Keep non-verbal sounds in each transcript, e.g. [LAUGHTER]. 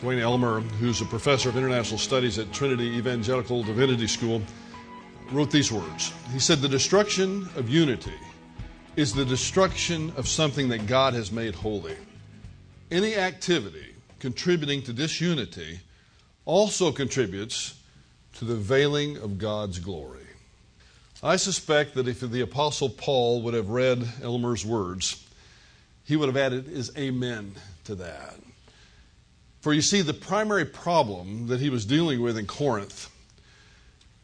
Duane Elmer, who's a professor of international studies at Trinity Evangelical Divinity School, wrote these words. He said, The destruction of unity is the destruction of something that God has made holy. Any activity contributing to disunity also contributes to the veiling of God's glory. I suspect that if the Apostle Paul would have read Elmer's words, he would have added his amen to that. For you see, the primary problem that he was dealing with in Corinth,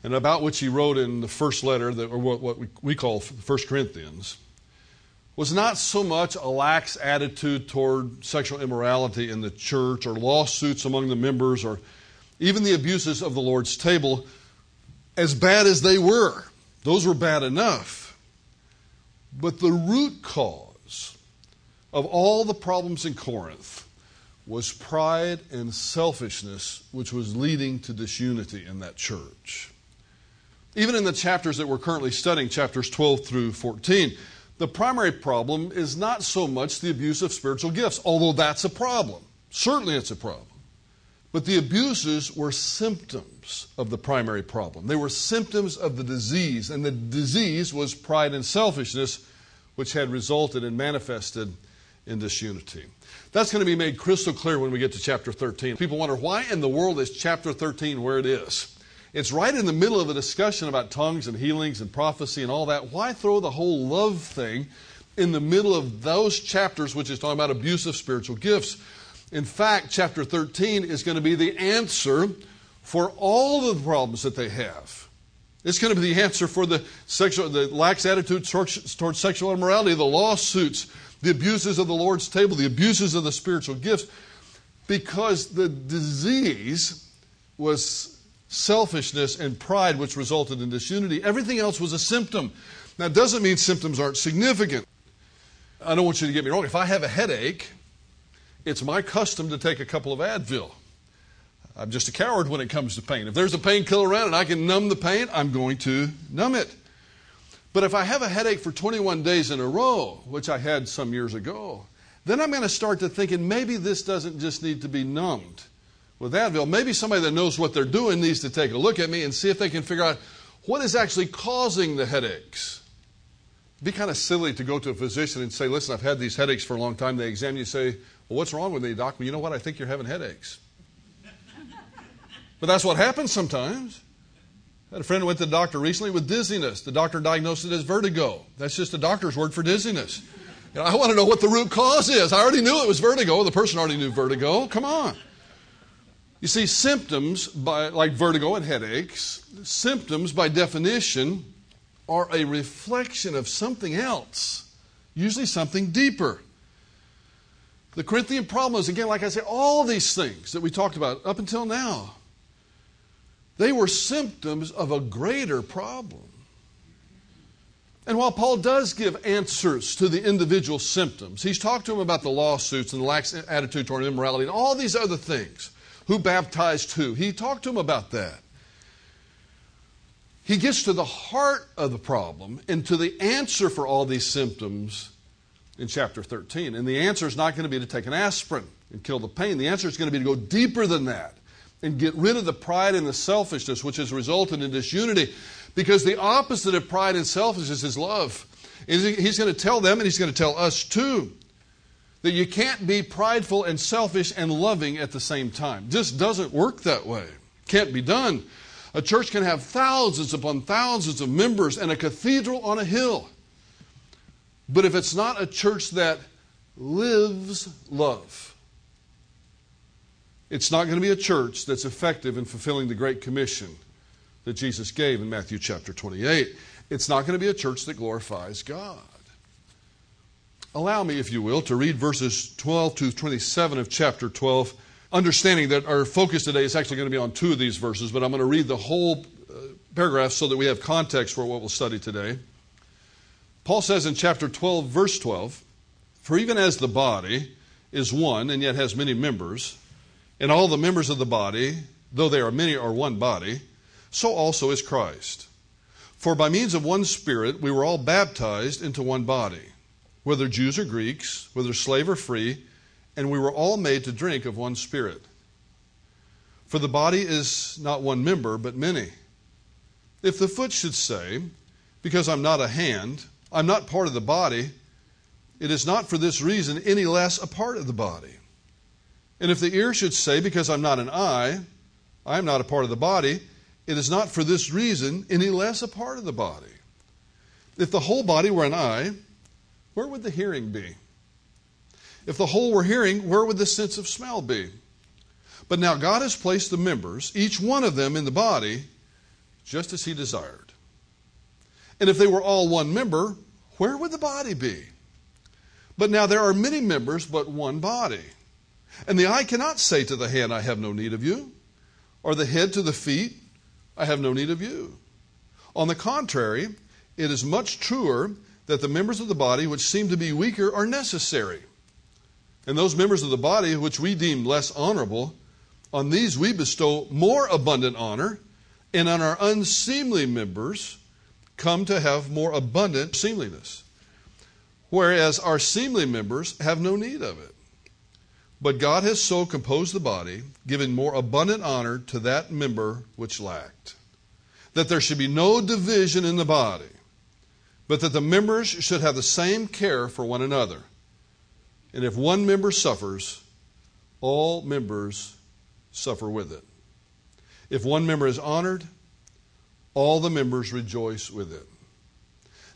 and about which he wrote in the first letter, that, or what, what we call 1 Corinthians, was not so much a lax attitude toward sexual immorality in the church, or lawsuits among the members, or even the abuses of the Lord's table, as bad as they were. Those were bad enough. But the root cause of all the problems in Corinth was pride and selfishness, which was leading to disunity in that church. Even in the chapters that we're currently studying, chapters 12 through 14, the primary problem is not so much the abuse of spiritual gifts, although that's a problem. Certainly it's a problem. But the abuses were symptoms of the primary problem. They were symptoms of the disease, and the disease was pride and selfishness, which had resulted and manifested in this unity. That's going to be made crystal clear when we get to chapter 13. People wonder why in the world is chapter 13 where it is? It's right in the middle of a discussion about tongues and healings and prophecy and all that. Why throw the whole love thing in the middle of those chapters, which is talking about abusive spiritual gifts? In fact, chapter 13 is going to be the answer for all of the problems that they have. It's going to be the answer for the sexual, the lax attitude towards, towards sexual immorality, the lawsuits, the abuses of the Lord's table, the abuses of the spiritual gifts, because the disease was selfishness and pride, which resulted in disunity. Everything else was a symptom. Now, it doesn't mean symptoms aren't significant. I don't want you to get me wrong. If I have a headache, it's my custom to take a couple of Advil. I'm just a coward when it comes to pain. If there's a painkiller around and I can numb the pain, I'm going to numb it. But if I have a headache for 21 days in a row, which I had some years ago, then I'm going to start to thinking maybe this doesn't just need to be numbed with Advil. Maybe somebody that knows what they're doing needs to take a look at me and see if they can figure out what is actually causing the headaches. It'd be kind of silly to go to a physician and say, Listen, I've had these headaches for a long time. They examine you and say, well, what's wrong with me, doc? Well, you know what? I think you're having headaches. But that's what happens sometimes. I had a friend who went to the doctor recently with dizziness. The doctor diagnosed it as vertigo. That's just a doctor's word for dizziness. Know, I want to know what the root cause is. I already knew it was vertigo. The person already knew vertigo. Come on. You see, symptoms by, like vertigo and headaches, symptoms by definition are a reflection of something else, usually something deeper. The Corinthian problem is, again, like I said, all these things that we talked about up until now, they were symptoms of a greater problem. And while Paul does give answers to the individual symptoms, he's talked to them about the lawsuits and the lax attitude toward immorality and all these other things. Who baptized who? He talked to them about that. He gets to the heart of the problem and to the answer for all these symptoms in chapter 13. And the answer is not going to be to take an aspirin and kill the pain. The answer is going to be to go deeper than that and get rid of the pride and the selfishness which has resulted in disunity. Because the opposite of pride and selfishness is love. He's going to tell them, and he's going to tell us too, that you can't be prideful and selfish and loving at the same time. Just doesn't work that way. Can't be done. A church can have thousands upon thousands of members and a cathedral on a hill. But if it's not a church that lives love, it's not going to be a church that's effective in fulfilling the Great Commission that Jesus gave in Matthew chapter 28. It's not going to be a church that glorifies God. Allow me, if you will, to read verses 12 to 27 of chapter 12, understanding that our focus today is actually going to be on two of these verses, but I'm going to read the whole uh, paragraph so that we have context for what we'll study today. Paul says in chapter 12, verse 12, For even as the body is one and yet has many members, and all the members of the body, though they are many, are one body, so also is Christ. For by means of one Spirit we were all baptized into one body, whether Jews or Greeks, whether slave or free, and we were all made to drink of one Spirit. For the body is not one member, but many. If the foot should say, Because I'm not a hand, I'm not part of the body, it is not for this reason any less a part of the body. And if the ear should say, Because I'm not an eye, I am not a part of the body, it is not for this reason any less a part of the body. If the whole body were an eye, where would the hearing be? If the whole were hearing, where would the sense of smell be? But now God has placed the members, each one of them in the body, just as He desired. And if they were all one member, where would the body be? But now there are many members, but one body. And the eye cannot say to the hand, I have no need of you, or the head to the feet, I have no need of you. On the contrary, it is much truer that the members of the body which seem to be weaker are necessary. And those members of the body which we deem less honorable, on these we bestow more abundant honor, and on our unseemly members come to have more abundant seemliness. Whereas our seemly members have no need of it. But God has so composed the body, giving more abundant honor to that member which lacked, that there should be no division in the body, but that the members should have the same care for one another. And if one member suffers, all members suffer with it. If one member is honored, all the members rejoice with it.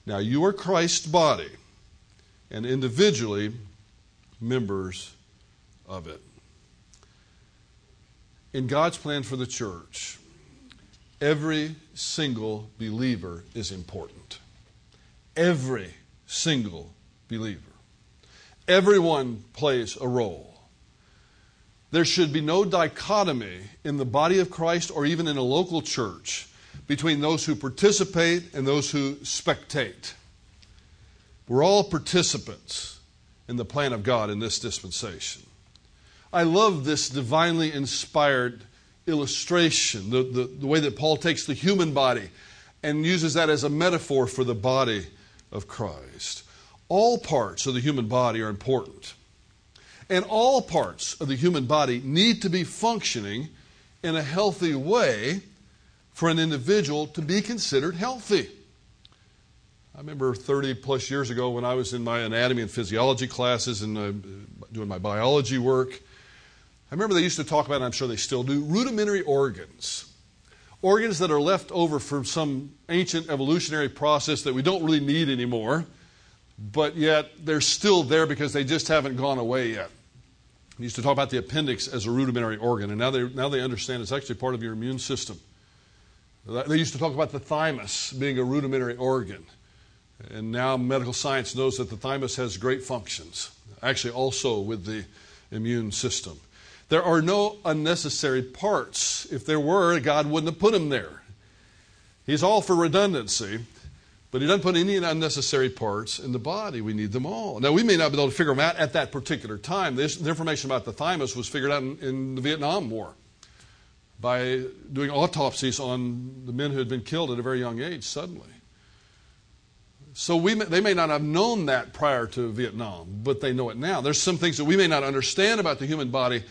Now you are Christ's body, and individually members of it. In God's plan for the church, every single believer is important. Every single believer. Everyone plays a role. There should be no dichotomy in the body of Christ or even in a local church between those who participate and those who spectate. We're all participants in the plan of God in this dispensation. I love this divinely inspired illustration, the, the, the, way that Paul takes the human body and uses that as a metaphor for the body of Christ. All parts of the human body are important. And all parts of the human body need to be functioning in a healthy way for an individual to be considered healthy. I remember 30 plus years ago when I was in my anatomy and physiology classes and uh, doing my biology work I remember they used to talk about, and I'm sure they still do, rudimentary organs. Organs that are left over from some ancient evolutionary process that we don't really need anymore, but yet they're still there because they just haven't gone away yet. They used to talk about the appendix as a rudimentary organ, and now they, now they understand it's actually part of your immune system. They used to talk about the thymus being a rudimentary organ. And now medical science knows that the thymus has great functions, actually, also with the immune system. There are no unnecessary parts. If there were, God wouldn't have put them there. He's all for redundancy, but He doesn't put any unnecessary parts in the body. We need them all. Now, we may not be able to figure them out at that particular time. This, the information about the thymus was figured out in, in the Vietnam War by doing autopsies on the men who had been killed at a very young age suddenly. So we may, they may not have known that prior to Vietnam, but they know it now. There's some things that we may not understand about the human body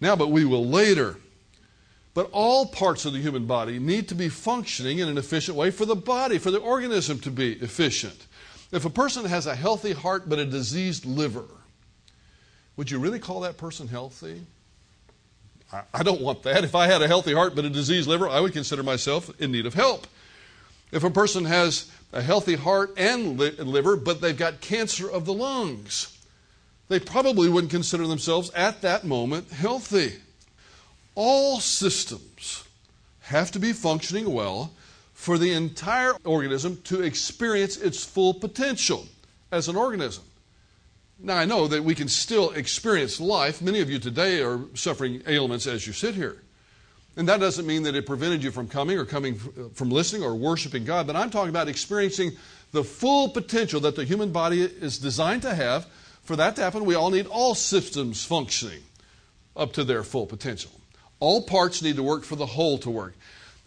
now, but we will later. But all parts of the human body need to be functioning in an efficient way for the body, for the organism to be efficient. If a person has a healthy heart but a diseased liver, would you really call that person healthy? I, don't want that. If I had a healthy heart but a diseased liver, I would consider myself in need of help. If a person has a healthy heart and li- liver, but they've got cancer of the lungs, they probably wouldn't consider themselves at that moment healthy. All systems have to be functioning well for the entire organism to experience its full potential as an organism. Now, I know that we can still experience life. Many of you today are suffering ailments as you sit here. And that doesn't mean that it prevented you from coming or coming uh, from listening or worshiping God, but I'm talking about experiencing the full potential that the human body is designed to have for that to happen, we all need all systems functioning up to their full potential. All parts need to work for the whole to work.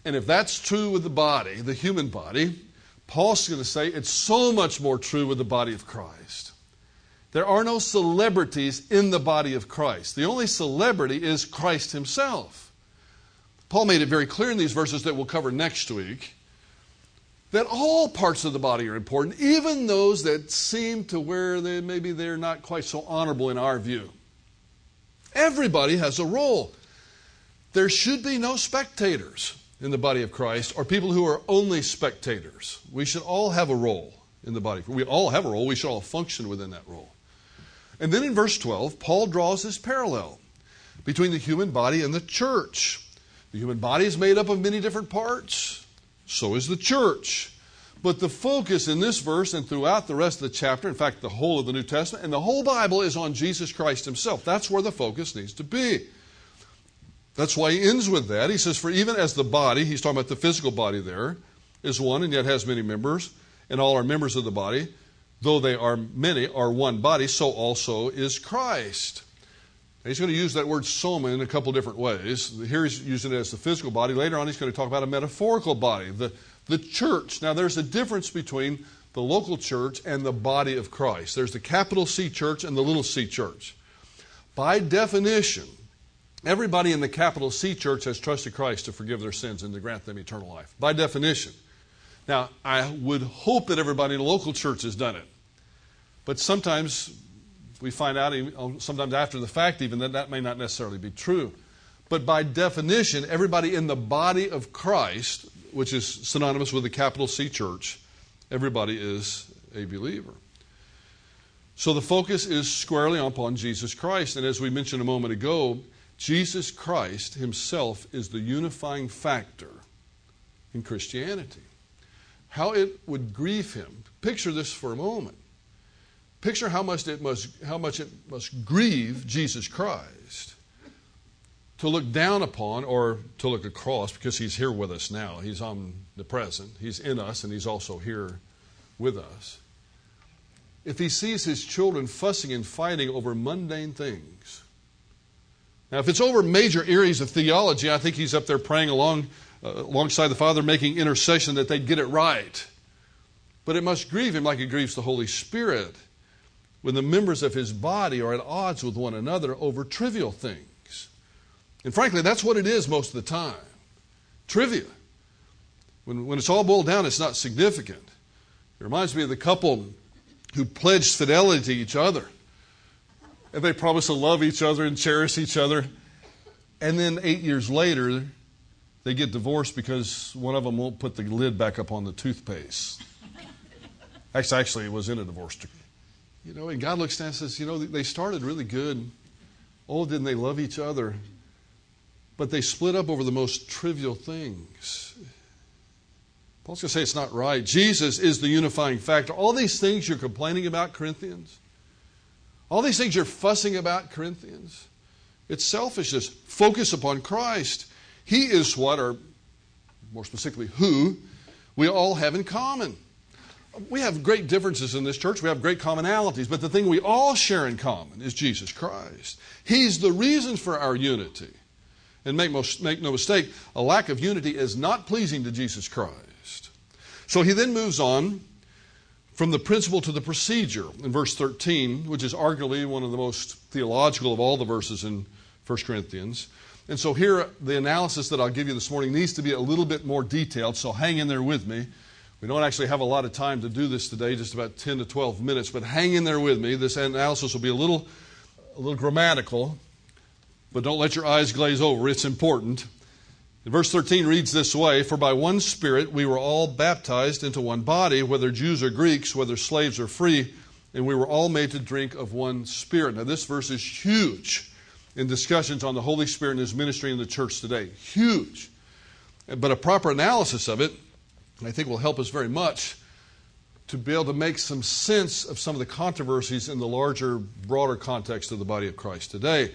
And if that's true with the body, the human body, Paul's going to say it's so much more true with the body of Christ. There are no celebrities in the body of Christ. The only celebrity is Christ himself. Paul made it very clear in these verses that we'll cover next week that all parts of the body are important, even those that seem to where they, maybe they're not quite so honorable in our view. Everybody has a role. There should be no spectators in the body of Christ or people who are only spectators. We should all have a role in the body. We all have a role. We should all function within that role. And then in verse 12, Paul draws this parallel between the human body and the church. The human body is made up of many different parts, so is the church. But the focus in this verse and throughout the rest of the chapter, in fact, the whole of the New Testament and the whole Bible is on Jesus Christ Himself. That's where the focus needs to be. That's why he ends with that. He says, For even as the body, he's talking about the physical body there, is one and yet has many members, and all are members of the body, though they are many, are one body, so also is Christ. He's going to use that word soma in a couple different ways. Here he's using it as the physical body. Later on, he's going to talk about a metaphorical body, the, the church. Now, there's a difference between the local church and the body of Christ. There's the capital C church and the little c church. By definition, Everybody in the capital C church has trusted Christ to forgive their sins and to grant them eternal life, by definition. Now, I would hope that everybody in the local church has done it. But sometimes we find out, um, sometimes after the fact, even that that may not necessarily be true. But by definition, everybody in the body of Christ, which is synonymous with the capital C church, everybody is a believer. So the focus is squarely upon Jesus Christ. And as we mentioned a moment ago, Jesus Christ himself is the unifying factor in Christianity. How it would grieve him. Picture this for a moment. Picture how much it must, how much it must grieve Jesus Christ to look down upon or to look across because he's here with us now. He's omnipresent. He's in us and he's also here with us. If he sees his children fussing and fighting over mundane things, now, if it's over major areas of theology, I think he's up there praying along, uh, alongside the Father, making intercession that they'd get it right. But it must grieve him like it grieves the Holy Spirit when the members of his body are at odds with one another over trivial things. And frankly, that's what it is most of the time trivia. When, when it's all boiled down, it's not significant. It reminds me of the couple who pledged fidelity to each other and they promise to love each other and cherish each other. And then eight years later, they get divorced because one of them won't put the lid back up on the toothpaste. Actually, actually, it was in a divorce decree. You know, and God looks down and says, you know, they started really good. Oh, didn't they love each other? But they split up over the most trivial things. Paul's going to say it's not right. Jesus is the unifying factor. All these things you're complaining about, Corinthians, all these things you're fussing about, Corinthians, it's selfishness. Focus upon Christ. He is what, or more specifically, who we all have in common. We have great differences in this church. We have great commonalities, but the thing we all share in common is Jesus Christ. He's the reason for our unity. And make, most, make no mistake, a lack of unity is not pleasing to Jesus Christ. So he then moves on from the principle to the procedure in verse 13, which is arguably one of the most theological of all the verses in 1 Corinthians. And so here, the analysis that I'll give you this morning needs to be a little bit more detailed, so hang in there with me. We don't actually have a lot of time to do this today, just about 10 to 12 minutes, but hang in there with me. This analysis will be a little, a little grammatical, but don't let your eyes glaze over. It's important. Verse 13 reads this way For by one Spirit we were all baptized into one body, whether Jews or Greeks, whether slaves or free, and we were all made to drink of one Spirit. Now, this verse is huge in discussions on the Holy Spirit and His ministry in the church today. Huge. But a proper analysis of it, I think, will help us very much to be able to make some sense of some of the controversies in the larger, broader context of the body of Christ today.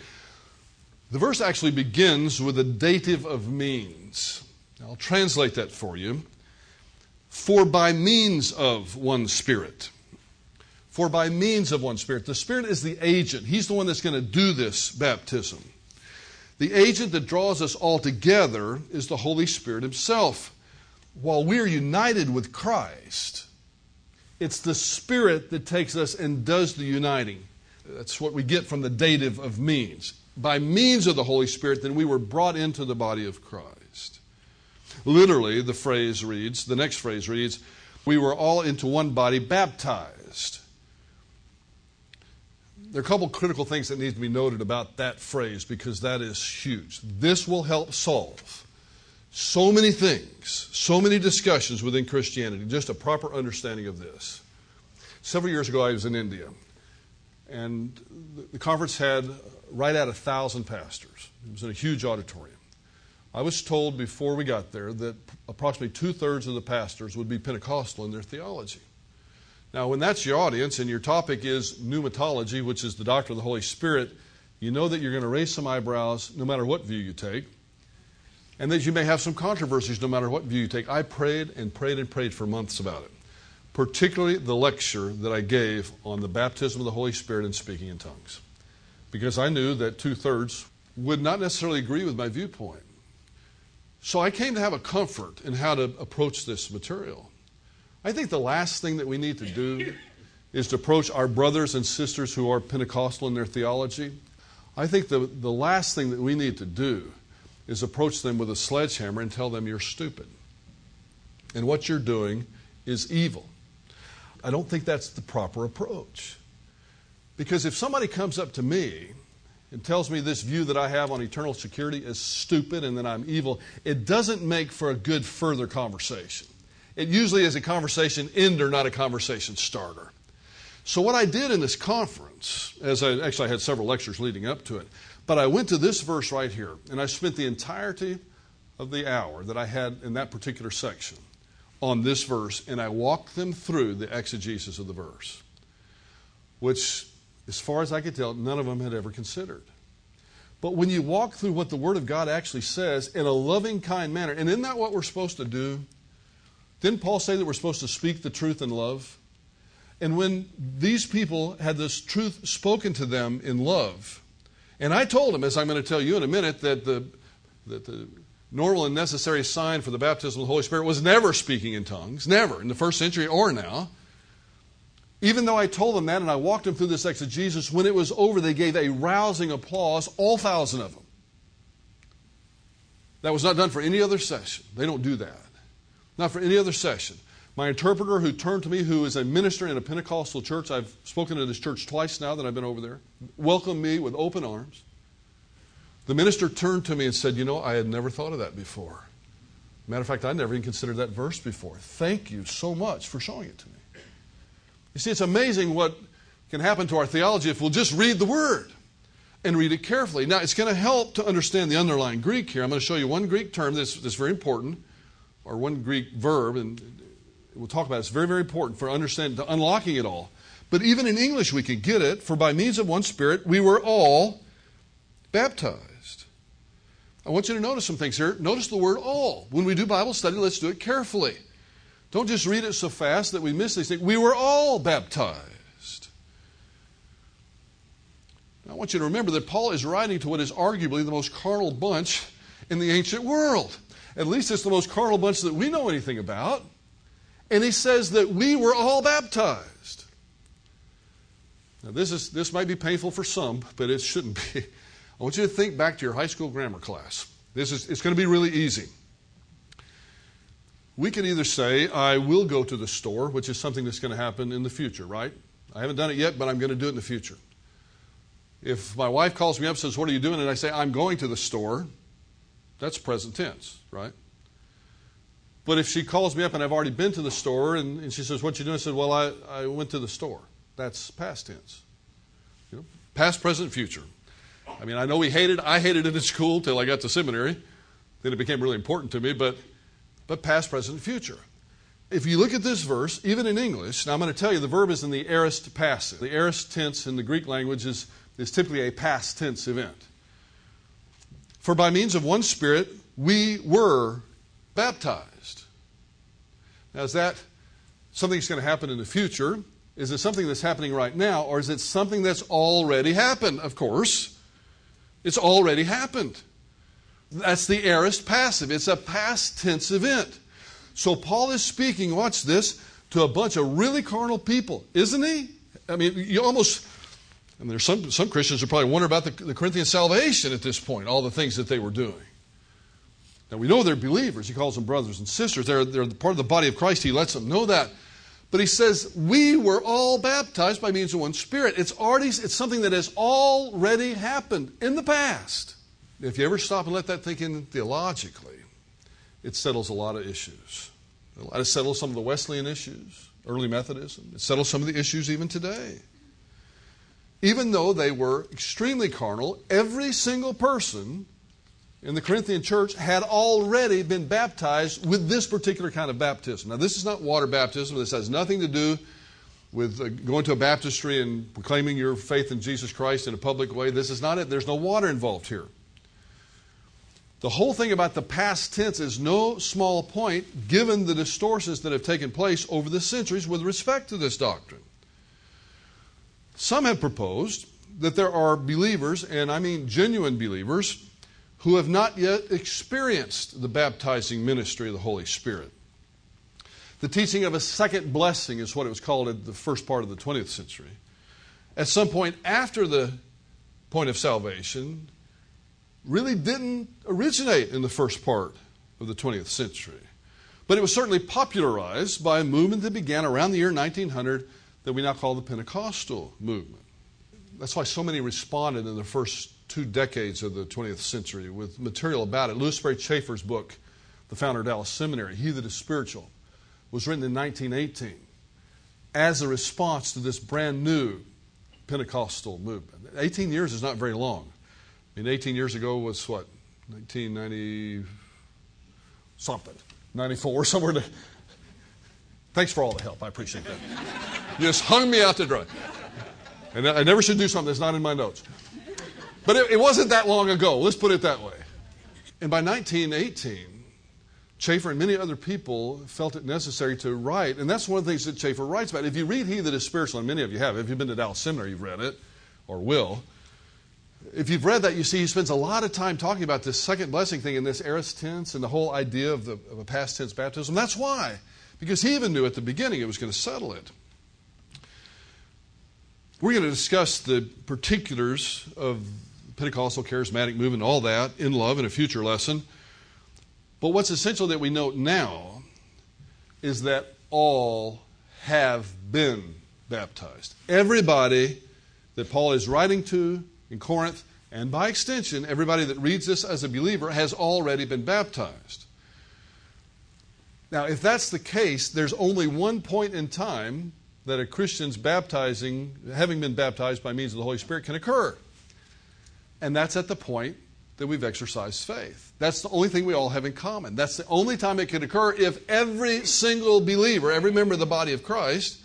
The verse actually begins with a dative of means. I'll translate that for you. For by means of one Spirit. For by means of one Spirit. The Spirit is the agent, He's the one that's going to do this baptism. The agent that draws us all together is the Holy Spirit Himself. While we are united with Christ, it's the Spirit that takes us and does the uniting. That's what we get from the dative of means by means of the Holy Spirit, then we were brought into the body of Christ. Literally, the phrase reads, the next phrase reads, we were all into one body baptized. There are a couple critical things that need to be noted about that phrase because that is huge. This will help solve so many things, so many discussions within Christianity, just a proper understanding of this. Several years ago, I was in India, and the conference had right at a thousand pastors. It was in a huge auditorium. I was told before we got there that approximately two thirds of the pastors would be Pentecostal in their theology. Now, when that's your audience and your topic is pneumatology, which is the doctrine of the Holy Spirit, you know that you're going to raise some eyebrows no matter what view you take, and that you may have some controversies no matter what view you take. I prayed and prayed and prayed for months about it, particularly the lecture that I gave on the baptism of the Holy Spirit and speaking in tongues, because I knew that two thirds would not necessarily agree with my viewpoint. So I came to have a comfort in how to approach this material. I think the last thing that we need to do is to approach our brothers and sisters who are Pentecostal in their theology. I think the, the last thing that we need to do is approach them with a sledgehammer and tell them you're stupid. And what you're doing is evil. I don't think that's the proper approach. Because if somebody comes up to me and tells me this view that I have on eternal security is stupid and that I'm evil, it doesn't make for a good further conversation. It usually is a conversation ender, not a conversation starter. So, what I did in this conference, as I actually I had several lectures leading up to it, but I went to this verse right here, and I spent the entirety of the hour that I had in that particular section on this verse, and I walked them through the exegesis of the verse, which as far as I could tell, none of them had ever considered. But when you walk through what the Word of God actually says in a loving, kind manner, and isn't that what we're supposed to do? Didn't Paul say that we're supposed to speak the truth in love? And when these people had this truth spoken to them in love, and I told them, as I'm going to tell you in a minute, that the, that the normal and necessary sign for the baptism of the Holy Spirit was never speaking in tongues, never, in the first century or now. Even though I told them that and I walked them through this exegesis, when it was over, they gave a rousing applause, all thousand of them. That was not done for any other session. They don't do that. Not for any other session. My interpreter, who turned to me, who is a minister in a Pentecostal church, I've spoken to this church twice now that I've been over there, welcomed me with open arms. The minister turned to me and said, You know, I had never thought of that before. Matter of fact, I never even considered that verse before. Thank you so much for showing it to me. You see, it's amazing what can happen to our theology if we'll just read the Word and read it carefully. Now, it's going to help to understand the underlying Greek here. I'm going to show you one Greek term that's, that's very important, or one Greek verb, and we'll talk about it. It's very, very important for understanding, to unlocking it all. But even in English, we can get it. For by means of one Spirit, we were all baptized. I want you to notice some things here. Notice the word all. When we do Bible study, let's do it carefully. Don't just read it so fast that we miss these things. We were all baptized. I want you to remember that Paul is writing to what is arguably the most carnal bunch in the ancient world. At least it's the most carnal bunch that we know anything about. And he says that we were all baptized. Now, this, is, this might be painful for some, but it shouldn't be. [LAUGHS] I want you to think back to your high school grammar class. This is, it's going to be really easy we could either say, I will go to the store, which is something that's going to happen in the future, right? I haven't done it yet, but I'm going to do it in the future. If my wife calls me up and says, What are you doing? and I say, I'm going to the store, that's present tense, right? But if she calls me up and I've already been to the store and, and she says, What you doing? I said, Well, I, I went to the store. That's past tense. You know, past, present, future. I mean, I know we hated I hated it in school till I got to seminary. Then it became really important to me, but but past, present, future. If you look at this verse, even in English, now I'm going to tell you the verb is in the aorist passive. The aorist tense in the Greek language is, is typically a past tense event. For by means of one Spirit, we were baptized. Now, is that something that's going to happen in the future? Is it something that's happening right now? Or is it something that's already happened? Of course, it's already happened. That's the aorist passive. It's a past tense event. So Paul is speaking, watch this, to a bunch of really carnal people, isn't he? I mean, you almost, and there's some, some Christians who probably wonder about the, the Corinthian salvation at this point, all the things that they were doing. Now we know they're believers. He calls them brothers and sisters. They're, they're part of the body of Christ. He lets them know that. But he says, we were all baptized by means of one spirit. It's already it's something that has already happened in the past. If you ever stop and let that think in theologically, it settles a lot of issues. It settles some of the Wesleyan issues, early Methodism. It settles some of the issues even today. Even though they were extremely carnal, every single person in the Corinthian church had already been baptized with this particular kind of baptism. Now, this is not water baptism. This has nothing to do with uh, going to a baptistry and proclaiming your faith in Jesus Christ in a public way. This is not it. There's no water involved here. The whole thing about the past tense is no small point given the distortions that have taken place over the centuries with respect to this doctrine. Some have proposed that there are believers, and I mean genuine believers, who have not yet experienced the baptizing ministry of the Holy Spirit. The teaching of a second blessing is what it was called in the first part of the 20th century. At some point after the point of salvation, really didn't originate in the first part of the 20th century. But it was certainly popularized by a movement that began around the year 1900 that we now call the Pentecostal movement. That's why so many responded in the first two decades of the 20th century with material about it. Lewis Sperry Chafer's book, the founder of Dallas Seminary, He That Is Spiritual, was written in 1918 as a response to this brand new Pentecostal movement. 18 years is not very long. I mean, 18 years ago was what? 1990 something. 94, [LAUGHS] somewhere. To... Thanks for all the help. I appreciate that. you just hung me out to dry. And I never should do something that's not in my notes. But it, it wasn't that long ago. Let's put it that way. And by 1918, Chafer and many other people felt it necessary to write, and that's one of the things that Chafer writes about. If you read He That Is Spiritual, and many of you have, if you've been to Dallas Seminary, you've read it, or will. If you've read that, you see he spends a lot of time talking about this second blessing thing in this aorist tense and the whole idea of, the, of a past tense baptism. That's why, because he even knew at the beginning it was going to settle it. We're going to discuss the particulars of Pentecostal charismatic movement, all that in love in a future lesson. But what's essential that we note now is that all have been baptized. Everybody that Paul is writing to in Corinth, and by extension, everybody that reads this as a believer has already been baptized. Now, if that's the case, there's only one point in time that a Christian's baptizing, having been baptized by means of the Holy Spirit, can occur. And that's at the point that we've exercised faith. That's the only thing we all have in common. That's the only time it can occur if every single believer, every member of the body of Christ,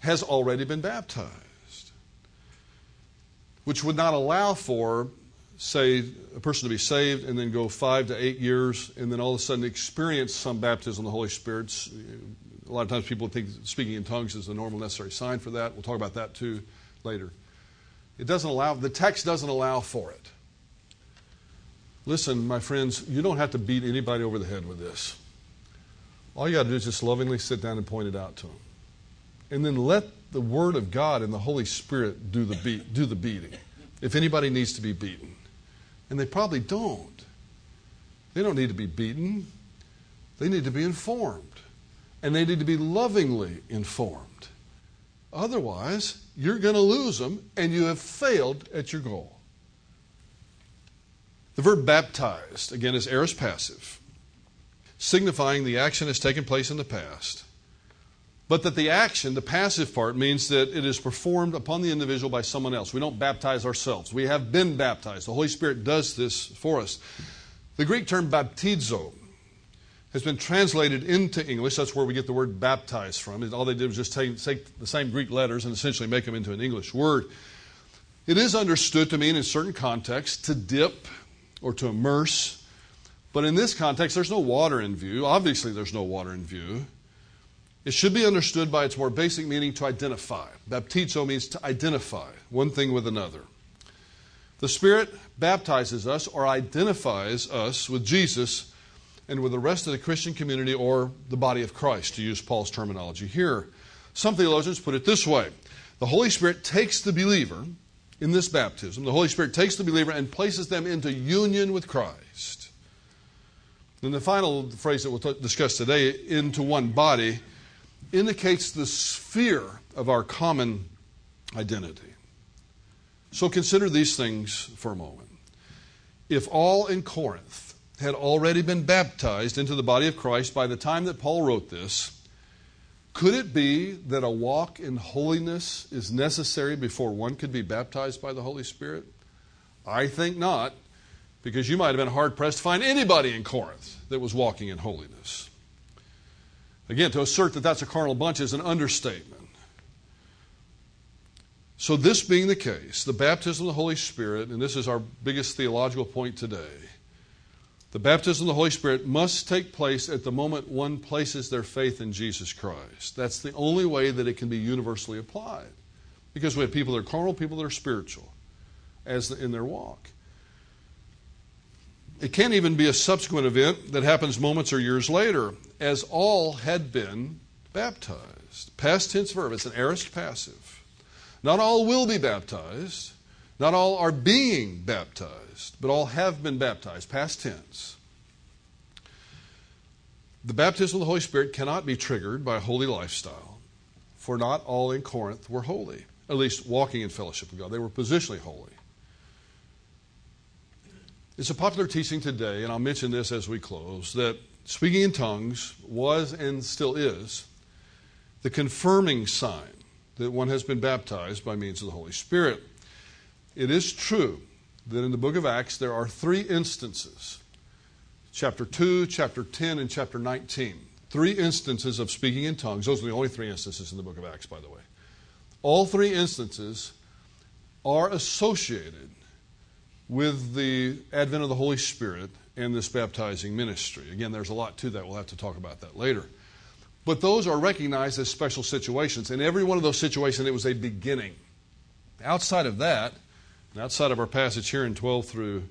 has already been baptized. Which would not allow for, say, a person to be saved and then go five to eight years and then all of a sudden experience some baptism of the Holy Spirit. A lot of times people think speaking in tongues is the normal necessary sign for that. We'll talk about that too later. It doesn't allow, the text doesn't allow for it. Listen, my friends, you don't have to beat anybody over the head with this. All you got to do is just lovingly sit down and point it out to them. And then let the Word of God and the Holy Spirit do the, beat, do the beating. If anybody needs to be beaten. And they probably don't. They don't need to be beaten, they need to be informed. And they need to be lovingly informed. Otherwise, you're going to lose them and you have failed at your goal. The verb baptized, again, is aorist passive, signifying the action has taken place in the past. But that the action, the passive part, means that it is performed upon the individual by someone else. We don't baptize ourselves. We have been baptized. The Holy Spirit does this for us. The Greek term baptizo has been translated into English. That's where we get the word baptized from. All they did was just take, take, the same Greek letters and essentially make them into an English word. It is understood to mean, in certain contexts, to dip or to immerse. But in this context, there's no water in view. Obviously, there's no water in view. It should be understood by its more basic meaning to identify. Baptizo means to identify one thing with another. The Spirit baptizes us or identifies us with Jesus and with the rest of the Christian community or the body of Christ, to use Paul's terminology here. Some theologians put it this way The Holy Spirit takes the believer in this baptism, the Holy Spirit takes the believer and places them into union with Christ. And the final phrase that we'll t- discuss today, into one body, indicates the sphere of our common identity. So consider these things for a moment. If all in Corinth had already been baptized into the body of Christ by the time that Paul wrote this, could it be that a walk in holiness is necessary before one could be baptized by the Holy Spirit? I think not, because you might have been hard pressed to find anybody in Corinth that was walking in holiness. Again, to assert that that's a carnal bunch is an understatement. So, this being the case, the baptism of the Holy Spirit, and this is our biggest theological point today, the baptism of the Holy Spirit must take place at the moment one places their faith in Jesus Christ. That's the only way that it can be universally applied. Because we have people that are carnal, people that are spiritual, as in their walk. It can't even be a subsequent event that happens moments or years later, as all had been baptized. Past tense verb, it's an aorist passive. Not all will be baptized, not all are being baptized, but all have been baptized, past tense. The baptism of the Holy Spirit cannot be triggered by a holy lifestyle, for not all in Corinth were holy, at least walking in fellowship with God. They were positionally holy. It's a popular teaching today, and I'll mention this as we close, that speaking in tongues was and still is the confirming sign that one has been baptized by means of the Holy Spirit. It is true that in the book of Acts there are three instances chapter 2, chapter 10, and chapter 19. Three instances of speaking in tongues. Those are the only three instances in the book of Acts, by the way. All three instances are associated with the advent of the Holy Spirit and this baptizing ministry. Again, there's a lot to that. We'll have to talk about that later. But those are recognized as special situations. In every one of those situations, it was a beginning. Outside of that, and outside of our passage here in 12 through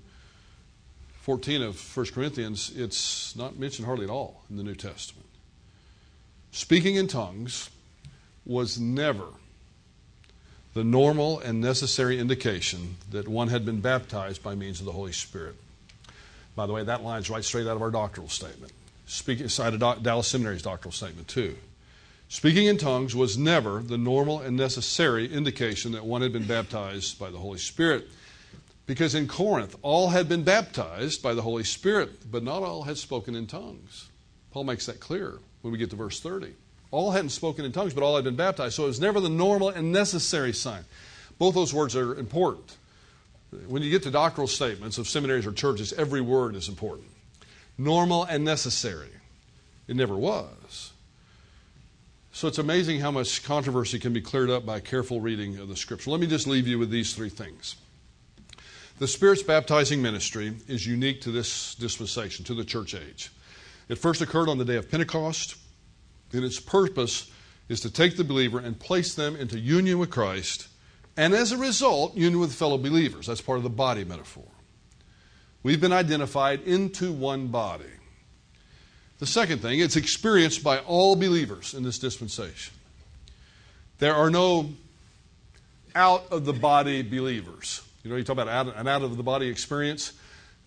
14 of 1 Corinthians, it's not mentioned hardly at all in the New Testament. Speaking in tongues was never the normal and necessary indication that one had been baptized by means of the Holy Spirit. By the way, that line's right straight out of our doctrinal statement. Speaking, side of Dallas Seminary's doctrinal statement, too. Speaking in tongues was never the normal and necessary indication that one had been baptized by the Holy Spirit. Because in Corinth, all had been baptized by the Holy Spirit, but not all had spoken in tongues. Paul makes that clear when we get to verse 30. All hadn't spoken in tongues, but all had been baptized. So it was never the normal and necessary sign. Both those words are important. When you get to doctrinal statements of seminaries or churches, every word is important. Normal and necessary. It never was. So it's amazing how much controversy can be cleared up by careful reading of the scripture. Let me just leave you with these three things. The Spirit's baptizing ministry is unique to this dispensation, to the church age. It first occurred on the day of Pentecost, and its purpose is to take the believer and place them into union with Christ, and as a result, union with fellow believers. That's part of the body metaphor. We've been identified into one body. The second thing, it's experienced by all believers in this dispensation. There are no out of the body believers. You know, you talk about an out of the body experience.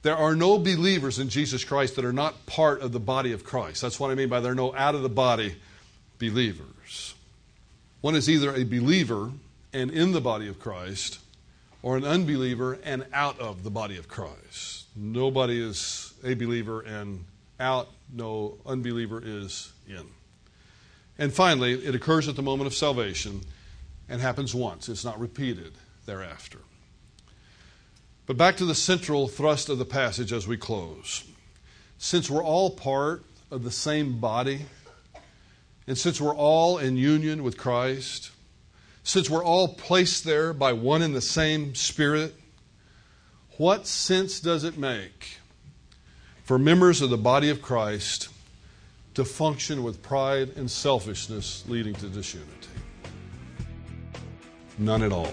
There are no believers in Jesus Christ that are not part of the body of Christ. That's what I mean by there are no out of the body believers. One is either a believer and in the body of Christ, or an unbeliever and out of the body of Christ. Nobody is a believer and out, no unbeliever is in. And finally, it occurs at the moment of salvation and happens once, it's not repeated thereafter. But back to the central thrust of the passage as we close. Since we're all part of the same body, and since we're all in union with Christ, since we're all placed there by one and the same Spirit, what sense does it make for members of the body of Christ to function with pride and selfishness leading to disunity. None at all.